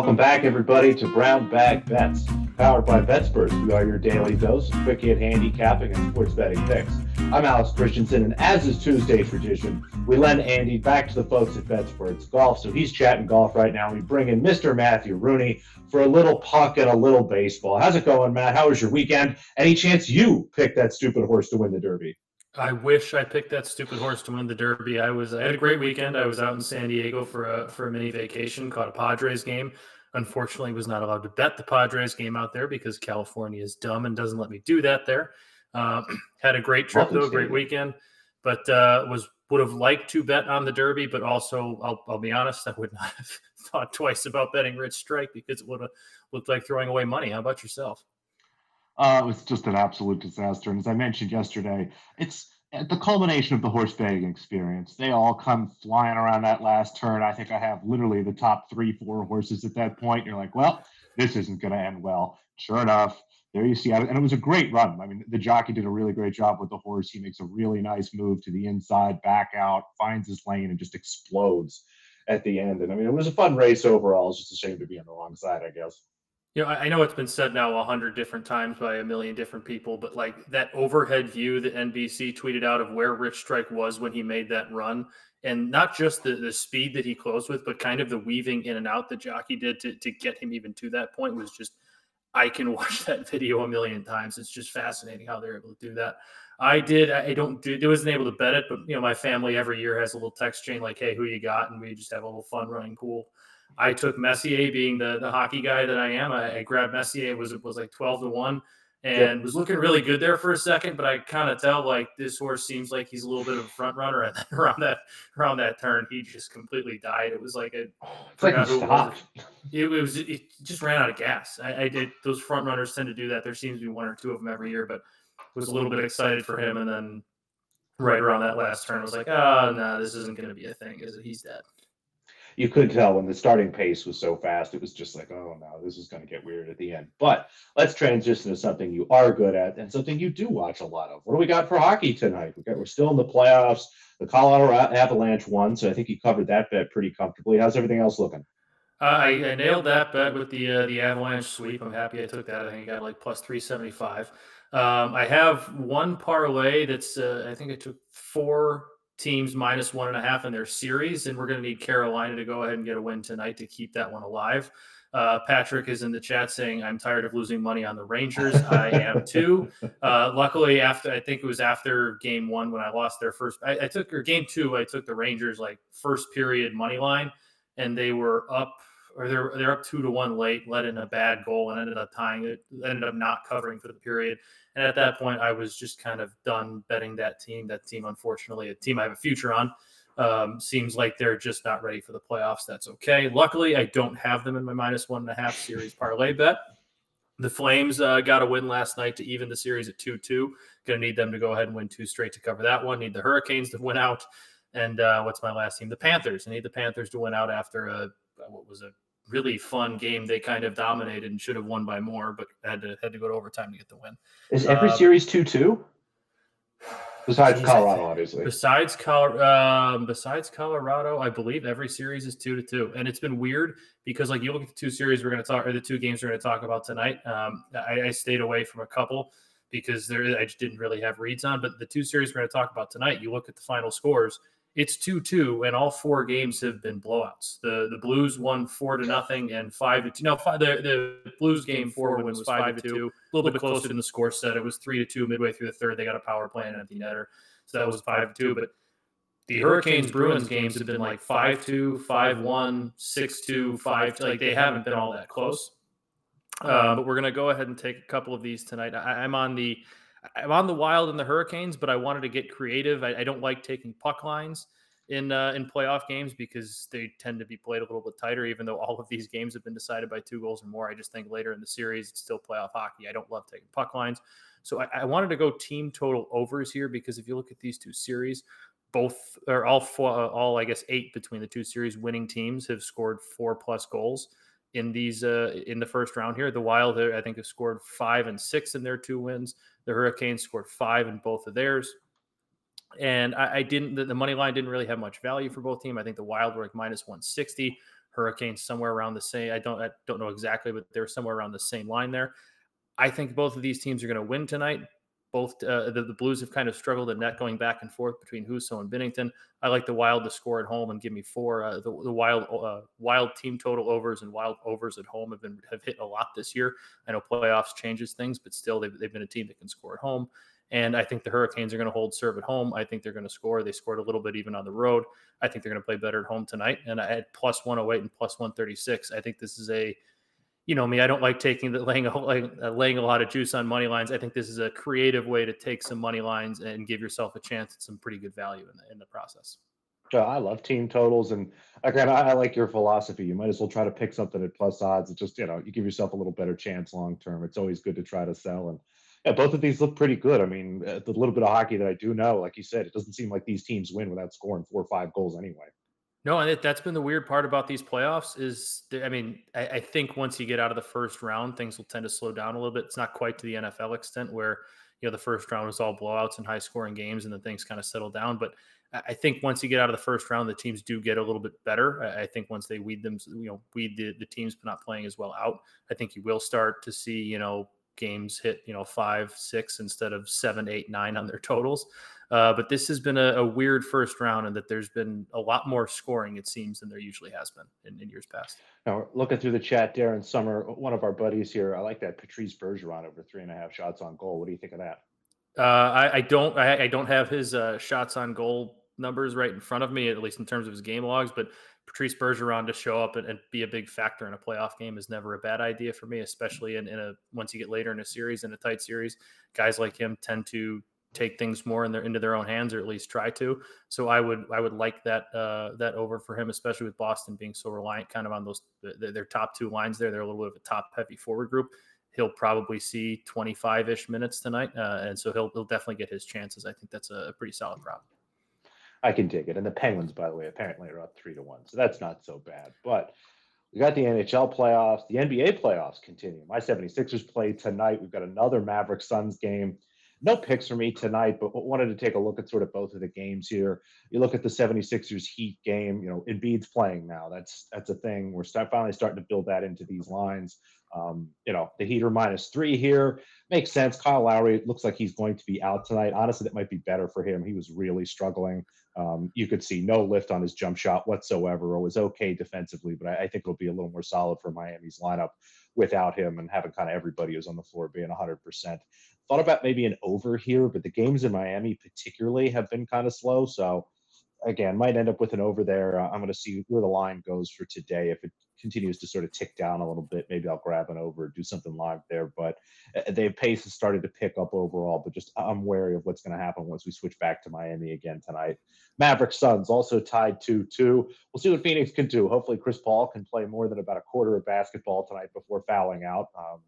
Welcome back, everybody, to Brown Bag Bets, powered by BetSperts. We are your daily dose of quick hit handicapping and sports betting picks. I'm Alex Christensen, and as is Tuesday tradition, we lend Andy back to the folks at BetSperts Golf. So he's chatting golf right now. We bring in Mr. Matthew Rooney for a little puck and a little baseball. How's it going, Matt? How was your weekend? Any chance you picked that stupid horse to win the Derby? I wish I picked that stupid horse to win the Derby. I was I had a great weekend. I was out in San Diego for a for a mini vacation, caught a Padres game. Unfortunately, was not allowed to bet the Padres game out there because California is dumb and doesn't let me do that there. Uh, had a great trip though, great weekend, but uh, was would have liked to bet on the Derby, but also I'll, I'll be honest, I would not have thought twice about betting Rich Strike because it would have looked like throwing away money. How about yourself? Uh, it was just an absolute disaster. And as I mentioned yesterday, it's at the culmination of the horse betting experience. They all come flying around that last turn. I think I have literally the top three, four horses at that point. You're like, well, this isn't going to end well. Sure enough, there you see, and it was a great run. I mean, the jockey did a really great job with the horse. He makes a really nice move to the inside, back out, finds his lane, and just explodes at the end. And I mean, it was a fun race overall. It's just a shame to be on the wrong side, I guess. You know, I know it's been said now a hundred different times by a million different people, but like that overhead view that NBC tweeted out of where Rich Strike was when he made that run, and not just the, the speed that he closed with, but kind of the weaving in and out that Jockey did to, to get him even to that point was just I can watch that video a million times. It's just fascinating how they're able to do that. I did. I don't do. I wasn't able to bet it, but you know, my family every year has a little text chain like, "Hey, who you got?" And we just have a little fun running pool. I took Messier, being the the hockey guy that I am. I, I grabbed Messier. Was it was like twelve to one, and was looking really good there for a second. But I kind of tell like this horse seems like he's a little bit of a front runner, and then around that around that turn, he just completely died. It was like a it's like stopped. It, it, was it just ran out of gas. I, I did those front runners tend to do that. There seems to be one or two of them every year, but was a little bit excited for him, and then right around that last turn, I was like, ah, oh no, this isn't going to be a thing. Is it? He's dead you could tell when the starting pace was so fast, it was just like, oh no, this is going to get weird at the end. But let's transition to something you are good at and something you do watch a lot of. What do we got for hockey tonight? We got, we're still in the playoffs. The Colorado Avalanche won, so I think you covered that bet pretty comfortably. How's everything else looking? Uh, I, I, nailed that bet with the uh, the Avalanche sweep. I'm happy I took that. I think I got like plus 375. Um, I have one parlay that's uh, I think I took four teams minus one and a half in their series, and we're going to need Carolina to go ahead and get a win tonight to keep that one alive. Uh, Patrick is in the chat saying, "I'm tired of losing money on the Rangers. I am too." Uh, luckily, after I think it was after Game One when I lost their first, I, I took or Game Two, I took the Rangers like first period money line, and they were up or they're they're up two to one late, let in a bad goal, and ended up tying it. Ended up not covering for the period. And at that point, I was just kind of done betting that team. That team, unfortunately, a team I have a future on, um, seems like they're just not ready for the playoffs. That's okay. Luckily, I don't have them in my minus one and a half series parlay bet. The Flames uh, got a win last night to even the series at 2 2. Going to need them to go ahead and win two straight to cover that one. Need the Hurricanes to win out. And uh, what's my last team? The Panthers. I need the Panthers to win out after a what was a really fun game. They kind of dominated and should have won by more, but had to had to go to overtime to get the win. Is every uh, series two two? Besides Colorado, obviously. Besides Colorado, um, besides Colorado, I believe every series is two to two, and it's been weird because like you look at the two series we're going to talk, or the two games we're going to talk about tonight. Um, I, I stayed away from a couple because there I just didn't really have reads on, but the two series we're going to talk about tonight, you look at the final scores it's 2-2 and all four games have been blowouts. The the blues won four to nothing and five to two no five, the, the blues game four win was five to two. a little bit closer than the score said. It was three to two midway through the third. They got a power play and empty netter so that was five to two but the hurricanes bruins games have been like five two five one six two five like they haven't been all that close. Uh, but we're going to go ahead and take a couple of these tonight. I, i'm on the I'm on the Wild and the Hurricanes, but I wanted to get creative. I, I don't like taking puck lines in uh, in playoff games because they tend to be played a little bit tighter. Even though all of these games have been decided by two goals or more, I just think later in the series it's still playoff hockey. I don't love taking puck lines, so I, I wanted to go team total overs here because if you look at these two series, both or all four, uh, all I guess eight between the two series winning teams have scored four plus goals in these uh, in the first round here. The Wild, I think, have scored five and six in their two wins. The Hurricanes scored five in both of theirs. And I, I didn't, the, the, money line didn't really have much value for both teams. I think the Wild were like minus 160. Hurricanes somewhere around the same. I don't I don't know exactly, but they're somewhere around the same line there. I think both of these teams are going to win tonight. Both uh, the, the, Blues have kind of struggled at net going back and forth between Husso and Binnington. I like the Wild to score at home and give me four. Uh, the, the Wild uh, Wild team total overs and Wild overs at home have been have hit a lot this year. I know playoffs changes things, but still they've, they've been a team that can score at home. And I think the Hurricanes are going to hold serve at home. I think they're going to score. They scored a little bit even on the road. I think they're going to play better at home tonight. And I had plus 108 and plus 136. I think this is a you know me, I don't like taking the laying a like, uh, laying a lot of juice on money lines. I think this is a creative way to take some money lines and give yourself a chance at some pretty good value in the in the process. Yeah, I love team totals, and again, I, I like your philosophy. You might as well try to pick something at plus odds. It's just you know you give yourself a little better chance long term. It's always good to try to sell, and yeah, both of these look pretty good. I mean, uh, the little bit of hockey that I do know, like you said, it doesn't seem like these teams win without scoring four or five goals anyway. No, and that's been the weird part about these playoffs is, I mean, I, I, think once you get out of the first round, things will tend to slow down a little bit. It's not quite to the NFL extent where you know the first round is all blowouts and high scoring games, and then things kind of settle down. But I think once you get out of the first round, the teams do get a little bit better. I think once they weed them, you know, weed the, the teams but not playing as well out, I think you will start to see, you know, games hit, you know, five, six instead of seven, eight, nine on their totals. Uh, but this has been a, a, weird first round, and that there's been a lot more scoring, it seems, than there usually has been in, in years past. Now, looking through the chat, Darren Summer, one of our buddies here, I like that Patrice Bergeron over three and a half shots on goal. What do you think of that? Uh, I, I, don't. I, I, don't have his uh, shots on goal numbers right in front of me, at least in terms of his game logs. But Patrice Bergeron to show up and, and, be a big factor in a playoff game is never a bad idea for me, especially in, in a once you get later in a series in a tight series. Guys like him tend to take things more in their into their own hands or at least try to. So I would I would like that uh, that over for him, especially with Boston being so reliant kind of on those the, their top two lines there. They're a little bit of a top heavy forward group. He'll probably see 25 ish minutes tonight, uh, and so he'll he'll definitely get his chances. I think that's a, pretty solid prop. I can dig it. And the Penguins, by the way, apparently are up three to one, so that's not so bad. But we got the NHL playoffs, the NBA playoffs continue. My 76ers play tonight. We've got another Maverick Suns game no picks for me tonight, but wanted to take a look at sort of both of the games here. You look at the 76ers Heat game, you know, Embiid's playing now. That's that's a thing. We're start, finally starting to build that into these lines. Um, you know, the Heat are minus three here. Makes sense. Kyle Lowry looks like he's going to be out tonight. Honestly, that might be better for him. He was really struggling. Um, you could see no lift on his jump shot whatsoever. It was okay defensively, but I, I think it'll be a little more solid for Miami's lineup without him and having kind of everybody who's on the floor being 100% thought about maybe an over here, but the games in Miami particularly have been kind of slow. So again, might end up with an over there. Uh, I'm going to see where the line goes for today. If it continues to sort of tick down a little bit, maybe I'll grab an over, do something live there. But uh, the pace has started to pick up overall. But just I'm wary of what's going to happen once we switch back to Miami again tonight. Maverick Suns also tied 2 2. We'll see what Phoenix can do. Hopefully, Chris Paul can play more than about a quarter of basketball tonight before fouling out. Um,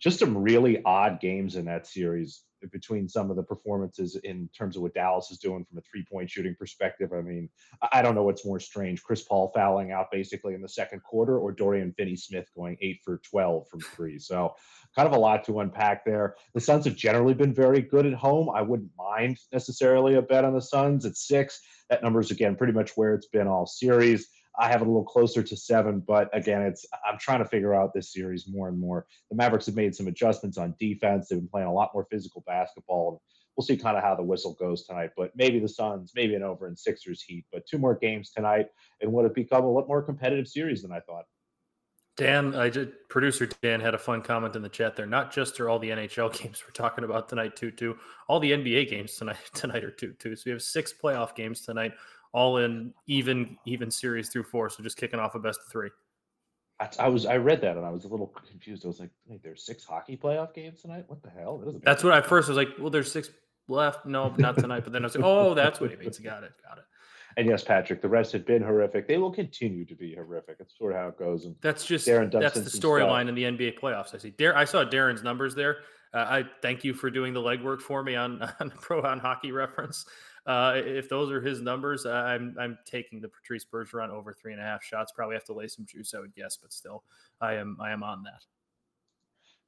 just some really odd games in that series between some of the performances in terms of what Dallas is doing from a three point shooting perspective. I mean, I don't know what's more strange Chris Paul fouling out basically in the second quarter or Dorian Finney Smith going eight for 12 from three. So, kind of a lot to unpack there. The Suns have generally been very good at home. I wouldn't mind necessarily a bet on the Suns at six. That number is, again, pretty much where it's been all series. I have it a little closer to seven, but again, it's I'm trying to figure out this series more and more. The Mavericks have made some adjustments on defense. They've been playing a lot more physical basketball. We'll see kind of how the whistle goes tonight, but maybe the Suns, maybe an over in Sixers Heat, but two more games tonight, and would have become a lot more competitive series than I thought. Dan, I just, producer Dan had a fun comment in the chat there. Not just are all the NHL games we're talking about tonight, two two. All the NBA games tonight tonight are two two. So we have six playoff games tonight all in even even series through four. So just kicking off a best of three. I, I, was I read that and I was a little confused. I was like, wait, there's six hockey playoff games tonight. What the hell? That that's what I first was like. Well, there's six left. No, not tonight. But then I was like, oh, that's what he means. Got it. Got it. And yes, Patrick, the rest have been horrific. They will continue to be horrific. It's sort of how it goes. And that's just Darren that's the storyline in the NBA playoffs. I see. Dar- I saw Darren's numbers there. Uh, I thank you for doing the legwork for me on on Pro on Hockey reference. Uh, if those are his numbers, I'm I'm taking the Patrice Bergeron over three and a half shots. Probably have to lay some juice, I would guess, but still, I am I am on that.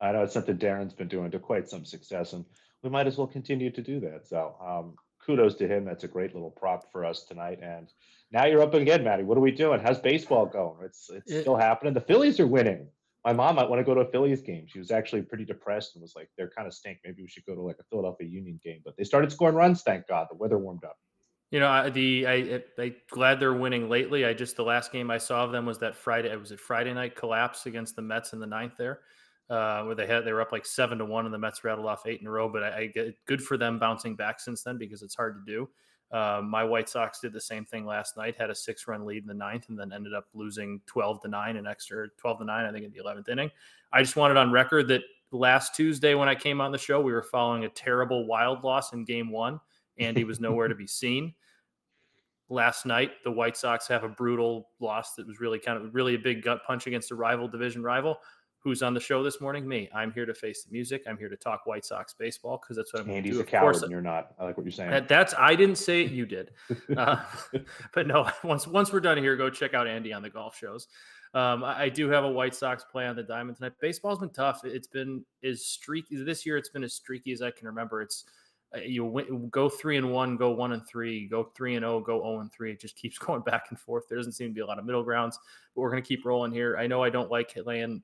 I know it's something Darren's been doing to quite some success, and we might as well continue to do that. So, um, kudos to him. That's a great little prop for us tonight. And now you're up again, Maddie. What are we doing? How's baseball going? It's it's it, still happening. The Phillies are winning. My mom might want to go to a Phillies game. She was actually pretty depressed and was like, "They're kind of stink. Maybe we should go to like a Philadelphia Union game." But they started scoring runs. Thank God. The weather warmed up. You know, the I I glad they're winning lately. I just the last game I saw of them was that Friday. It was a Friday night collapse against the Mets in the ninth there, uh, where they had they were up like seven to one, and the Mets rattled off eight in a row. But I, I get good for them bouncing back since then because it's hard to do. Uh, my White Sox did the same thing last night, had a six run lead in the ninth, and then ended up losing 12 to nine, an extra 12 to nine, I think, in the 11th inning. I just wanted on record that last Tuesday when I came on the show, we were following a terrible wild loss in game one. Andy was nowhere to be seen. Last night, the White Sox have a brutal loss that was really kind of really a big gut punch against a rival division rival. Who's on the show this morning? Me. I'm here to face the music. I'm here to talk White Sox baseball because that's what I'm. Andy's do. a coward, and you're not. I like what you're saying. That, that's I didn't say it. You did. uh, but no. Once once we're done here, go check out Andy on the golf shows. Um, I, I, do have a White Sox play on the diamond tonight. Baseball's been tough. It's been as streaky this year. It's been as streaky as I can remember. It's uh, you win, go three and one, go one and three, go three and oh, go zero oh and three. It just keeps going back and forth. There doesn't seem to be a lot of middle grounds, but we're going to keep rolling here. I know I don't like laying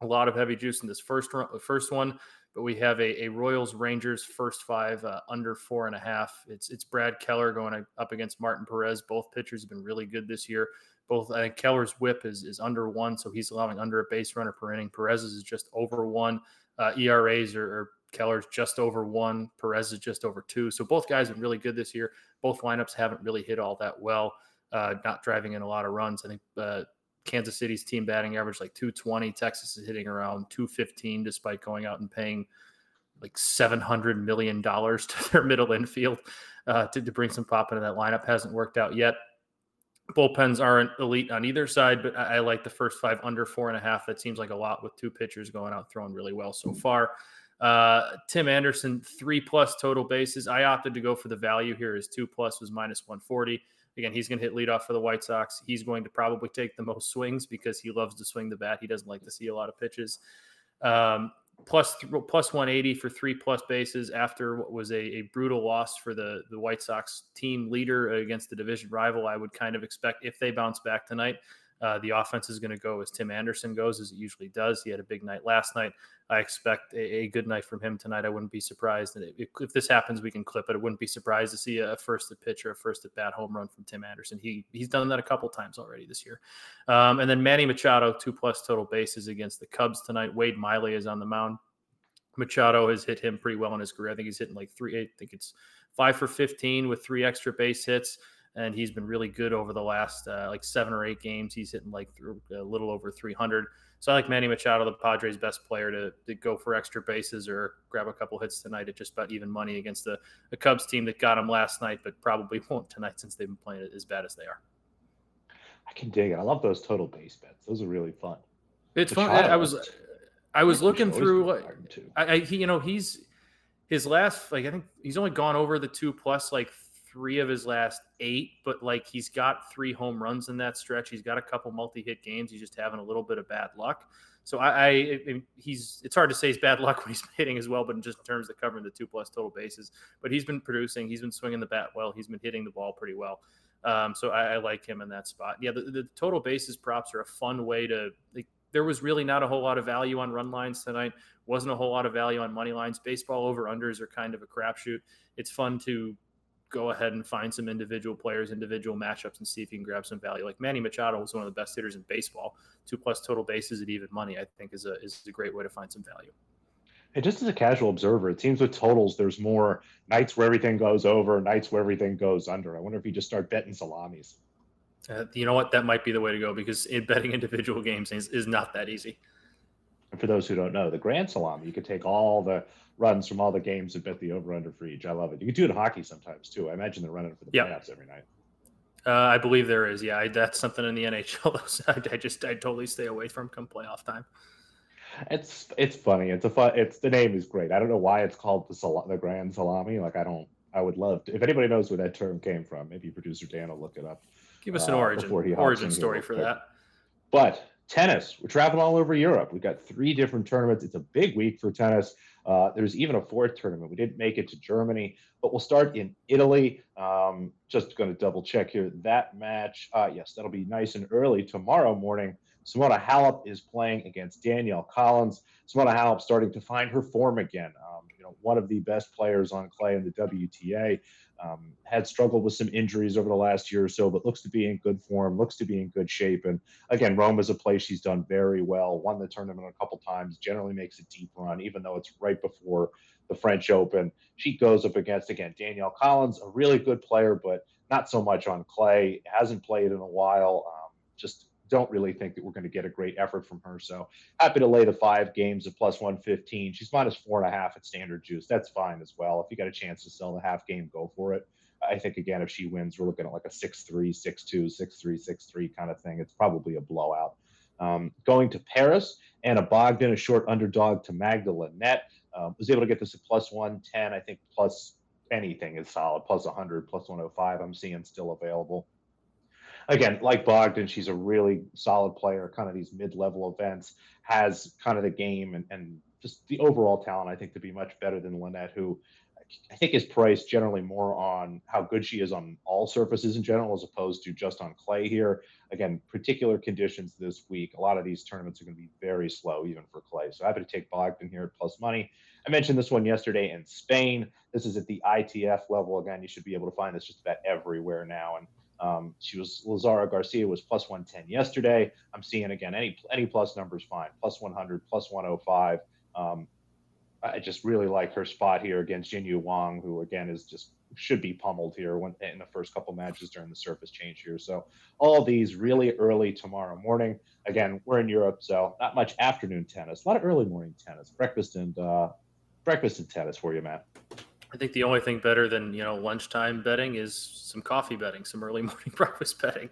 a lot of heavy juice in this first run, first one, but we have a, a Royals Rangers first five uh, under four and a half. It's it's Brad Keller going up against Martin Perez. Both pitchers have been really good this year. Both I think Keller's WHIP is is under one, so he's allowing under a base runner per inning. Perez's is just over one. Uh, ERAs are, are Keller's just over one. Perez is just over two. So both guys have been really good this year. Both lineups haven't really hit all that well. Uh, not driving in a lot of runs. I think uh, Kansas City's team batting average like 220. Texas is hitting around 215 despite going out and paying like 700 million dollars to their middle infield uh, to, to bring some pop into that lineup. Hasn't worked out yet. Bullpens aren't elite on either side, but I, I like the first five under four and a half. That seems like a lot with two pitchers going out throwing really well so far. Uh, Tim Anderson, three plus total bases. I opted to go for the value here. His two plus was minus 140. Again, he's going to hit leadoff for the White Sox. He's going to probably take the most swings because he loves to swing the bat. He doesn't like to see a lot of pitches. Um, plus, th- plus 180 for three plus bases after what was a, a, brutal loss for the, the White Sox team leader against the division rival. I would kind of expect if they bounce back tonight, uh, the offense is going to go as Tim Anderson goes, as it usually does. He had a big night last night. I expect a, a good night from him tonight. I wouldn't be surprised. And if, if, this happens, we can clip it. I wouldn't be surprised to see a first at pitch or a first at bat home run from Tim Anderson. He he's done that a couple times already this year. Um, and then Manny Machado, two plus total bases against the Cubs tonight. Wade Miley is on the mound. Machado has hit him pretty well in his career. I think he's hitting like three. I think it's five for 15 with three extra base hits and he's been really good over the last uh, like seven or eight games. He's hitting like a little over 300. So I like Manny Machado, the Padres' best player, to, to go for extra bases or grab a couple hits tonight at just about even money against the, the Cubs team that got him last night, but probably won't tonight since they've been playing as bad as they are. I can dig it. I love those total base bets. Those are really fun. It's fun. I, I was I was looking through. I, I he, you know he's his last like I think he's only gone over the two plus like three of his last eight, but like he's got three home runs in that stretch. He's got a couple multi-hit games. He's just having a little bit of bad luck. So I, I, he's it's hard to say he's bad luck when he's hitting as well, but in just terms of covering the two plus total bases. But he's been producing. He's been swinging the bat well. He's been hitting the ball pretty well. Um, so I, I, like him in that spot. Yeah, the, the total bases props are a fun way to. Like, there was really not a whole lot of value on run lines tonight. Wasn't a whole lot of value on money lines. Baseball over unders are kind of a crapshoot. It's fun to go ahead and find some individual players, individual matchups, and see if you can grab some value. Like Manny Machado was one of the best hitters in baseball. Two plus total bases at even money, I think, is a is a great way to find some value. And just as a casual observer, it seems with totals, there's more nights where everything goes over, nights where everything goes under. I wonder if you just start betting salamis. Uh, you know what? That might be the way to go because in betting individual games is, is not that easy. And for those who don't know, the grand salami, you could take all the runs from all the games and bet the over under for each. I love it. You can do it in hockey sometimes too. I imagine they're running for the yep. playoffs every night. Uh, I believe there is. Yeah, I, that's something in the NHL. I, I just I totally stay away from come playoff time. It's it's funny. It's a fun. It's the name is great. I don't know why it's called the sal- the Grand Salami. Like I don't. I would love to. If anybody knows where that term came from, maybe producer Dan will look it up. Give us an uh, origin origin story for that. But tennis, we're traveling all over Europe. We've got three different tournaments. It's a big week for tennis. Uh, there's even a fourth tournament. We didn't make it to Germany, but we'll start in Italy. Um, just going to double check here. That match, uh, yes, that'll be nice and early tomorrow morning. Simona Halep is playing against Danielle Collins. Simona Halep starting to find her form again. Um, you know, one of the best players on clay in the WTA. Um, had struggled with some injuries over the last year or so, but looks to be in good form, looks to be in good shape. And again, Rome is a place she's done very well, won the tournament a couple times, generally makes a deep run, even though it's right before the French Open. She goes up against, again, Danielle Collins, a really good player, but not so much on clay, hasn't played in a while. Um, just don't really think that we're going to get a great effort from her. So happy to lay the five games at plus 115. She's minus four and a half at standard juice. That's fine as well. If you got a chance to sell the half game, go for it. I think, again, if she wins, we're looking at like a 6 3, 6 2, 6 3, 6 3 kind of thing. It's probably a blowout. Um, going to Paris, Ana Bogdan, a short underdog to Magda Linette. Um, was able to get this at plus 110. I think plus anything is solid, plus 100, plus 105. I'm seeing still available again, like Bogdan, she's a really solid player, kind of these mid level events, has kind of the game and, and just the overall talent, I think, to be much better than Linette, who I think is priced generally more on how good she is on all surfaces in general, as opposed to just on clay here. Again, particular conditions this week. A lot of these tournaments are going to be very slow, even for clay. So happy to take Bogdan here at plus money. I mentioned this one yesterday in Spain. This is at the ITF level. Again, you should be able to find this just about everywhere now. And um, she was Lazara Garcia was plus 110 yesterday. I'm seeing again any any plus numbers fine. Plus 100, plus 105. Um, I just really like her spot here against Jinyu Wang, who again is just should be pummeled here when, in the first couple matches during the surface change here. So all these really early tomorrow morning. Again, we're in Europe, so not much afternoon tennis. A lot of early morning tennis, breakfast and uh, breakfast and tennis for you, Matt. I think the only thing better than you know lunchtime betting is some coffee betting, some early morning breakfast betting.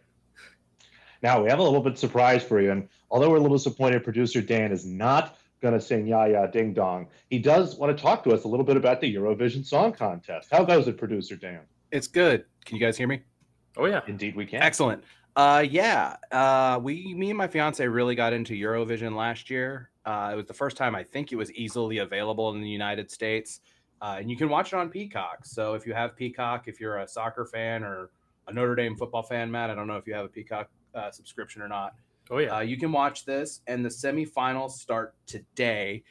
Now we have a little bit surprise for you, and although we're a little disappointed, producer Dan is not going to sing "Jaja Ding Dong." He does want to talk to us a little bit about the Eurovision Song Contest. How goes it, producer Dan? It's good. Can you guys hear me? Oh yeah, indeed we can. Excellent. Uh, yeah. Uh, we, me and my fiance really got into Eurovision last year. Uh, it was the first time I think it was easily available in the United States. Uh, and you can watch it on Peacock. So if you have Peacock, if you're a soccer fan or a Notre Dame football fan, Matt, I don't know if you have a Peacock uh, subscription or not. Oh yeah, uh, you can watch this, and the semifinals start today.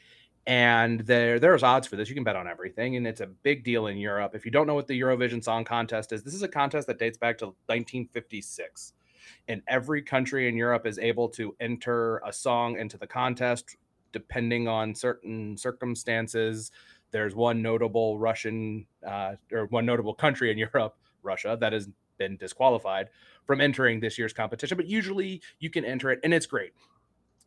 And there, there's odds for this. You can bet on everything, and it's a big deal in Europe. If you don't know what the Eurovision Song Contest is, this is a contest that dates back to 1956, and every country in Europe is able to enter a song into the contest depending on certain circumstances there's one notable Russian uh, or one notable country in Europe, Russia, that has been disqualified from entering this year's competition. But usually you can enter it, and it's great.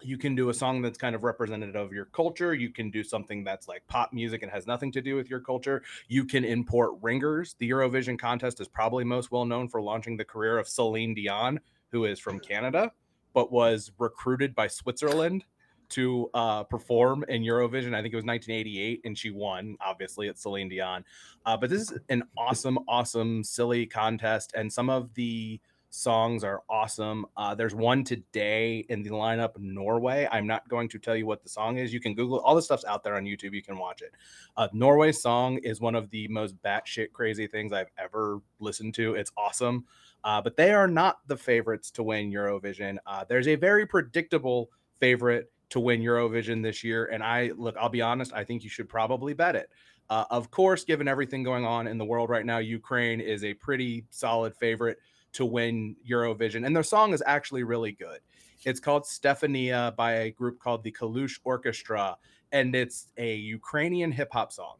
You can do a song that's kind of representative of your culture. You can do something that's like pop music and has nothing to do with your culture. You can import ringers. The Eurovision contest is probably most well known for launching the career of Celine Dion, who is from Canada, but was recruited by Switzerland to uh, perform in Eurovision. I think it was 1988, and she won. Obviously, it's Celine Dion. Uh, but this is an awesome, awesome, silly contest, and some of the songs are awesome. Uh, there's one today in the lineup, Norway. I'm not going to tell you what the song is. You can Google all the stuff's out there on YouTube. You can watch it. Uh, song is one of the most batshit crazy things I've ever listened to. It's awesome. Uh, but they are not the favorites to win Eurovision. Uh, there's a very predictable favorite to win Eurovision this year. And I look, I'll be honest, I think you should probably bet it. Uh, of course, given everything going on in the world right now, Ukraine is a pretty solid favorite to win Eurovision. And their song is actually really good. It's called Stefania by a group called the Kalush Orchestra, and it's a Ukrainian hip hop song.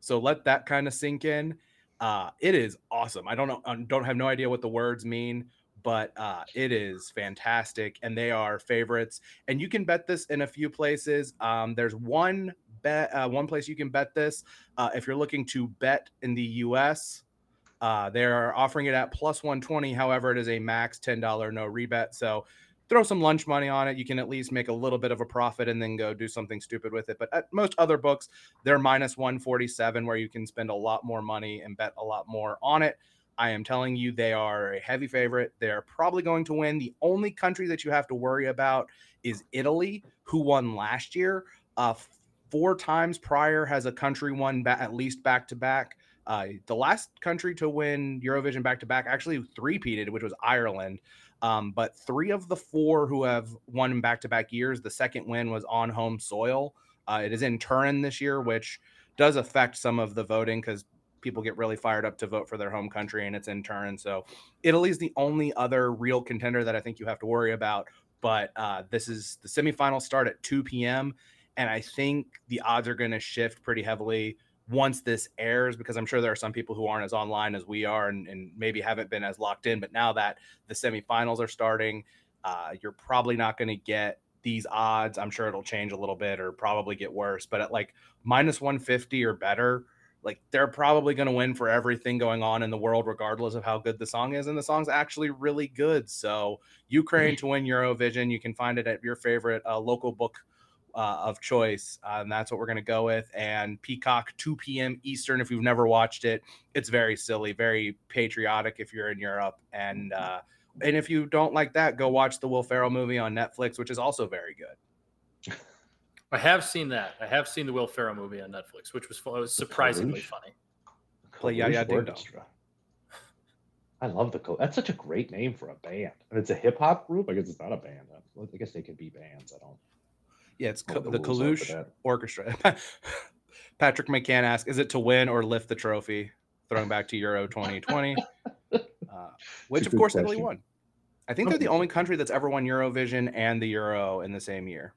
So let that kind of sink in. Uh, it is awesome. I don't know, I don't have no idea what the words mean, but uh, it is fantastic and they are favorites and you can bet this in a few places um, there's one bet uh, one place you can bet this uh, if you're looking to bet in the us uh, they're offering it at plus 120 however it is a max $10 no rebet so throw some lunch money on it you can at least make a little bit of a profit and then go do something stupid with it but at most other books they're minus 147 where you can spend a lot more money and bet a lot more on it I am telling you, they are a heavy favorite. They're probably going to win. The only country that you have to worry about is Italy, who won last year. Uh, four times prior has a country won ba- at least back to back. Uh, the last country to win Eurovision back to back actually three-peated, which was Ireland. Um, but three of the four who have won back to back years, the second win was on home soil. Uh, it is in Turin this year, which does affect some of the voting because people get really fired up to vote for their home country and it's in Turin. So Italy's the only other real contender that I think you have to worry about. But uh, this is the semifinals start at 2 p.m. And I think the odds are going to shift pretty heavily once this airs because I'm sure there are some people who aren't as online as we are and, and maybe haven't been as locked in. But now that the semifinals are starting, uh, you're probably not going to get these odds. I'm sure it'll change a little bit or probably get worse. But at like minus 150 or better, like they're probably going to win for everything going on in the world, regardless of how good the song is. And the song's actually really good. So, Ukraine to win Eurovision, you can find it at your favorite uh, local book uh, of choice. Uh, and that's what we're going to go with. And Peacock, 2 p.m. Eastern. If you've never watched it, it's very silly, very patriotic if you're in Europe. And, uh, and if you don't like that, go watch the Will Ferrell movie on Netflix, which is also very good. I have seen that. I have seen the Will Ferrell movie on Netflix, which was, was surprisingly funny. Play Jaja Ding Dong. Orchestra. I love the. That's such a great name for a band. And it's a hip hop group. I guess it's not a band. I guess they could be bands. I don't. Yeah, it's Co- what the rules Kalush. Orchestra. Patrick McCann asks, "Is it to win or lift the trophy?" Throwing back to Euro 2020, uh, which of good course Italy question. won. I think they're the only country that's ever won Eurovision and the Euro in the same year,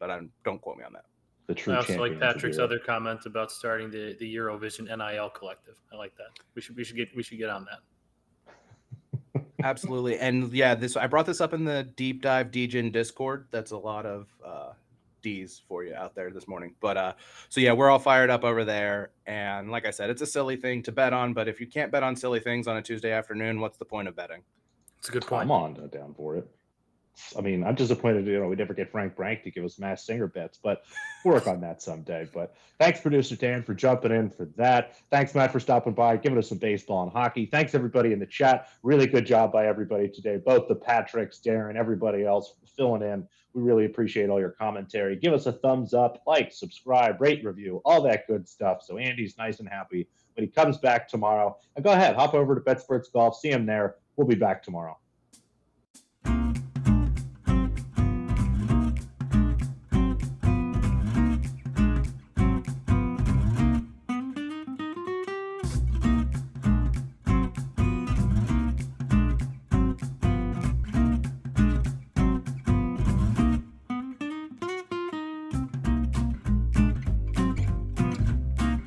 but I don't quote me on that. The true I also like Patrick's other comment about starting the, the Eurovision NIL collective. I like that. We should we should get we should get on that. Absolutely, and yeah, this I brought this up in the deep dive DGen Discord. That's a lot of uh, D's for you out there this morning. But uh, so yeah, we're all fired up over there, and like I said, it's a silly thing to bet on. But if you can't bet on silly things on a Tuesday afternoon, what's the point of betting? It's a good point. I'm on uh, down for it. I mean, I'm disappointed, you know, we never get Frank Brank to give us Masked Singer bets, but work on that someday. But thanks, producer Dan, for jumping in for that. Thanks, Matt, for stopping by, giving us some baseball and hockey. Thanks, everybody in the chat. Really good job by everybody today, both the Patricks, Darren, everybody else filling in. We really appreciate all your commentary. Give us a thumbs up, like, subscribe, rate, review, all that good stuff. So Andy's nice and happy when he comes back tomorrow. And go ahead, hop over to BetSperts Golf, see him there. We'll be back tomorrow.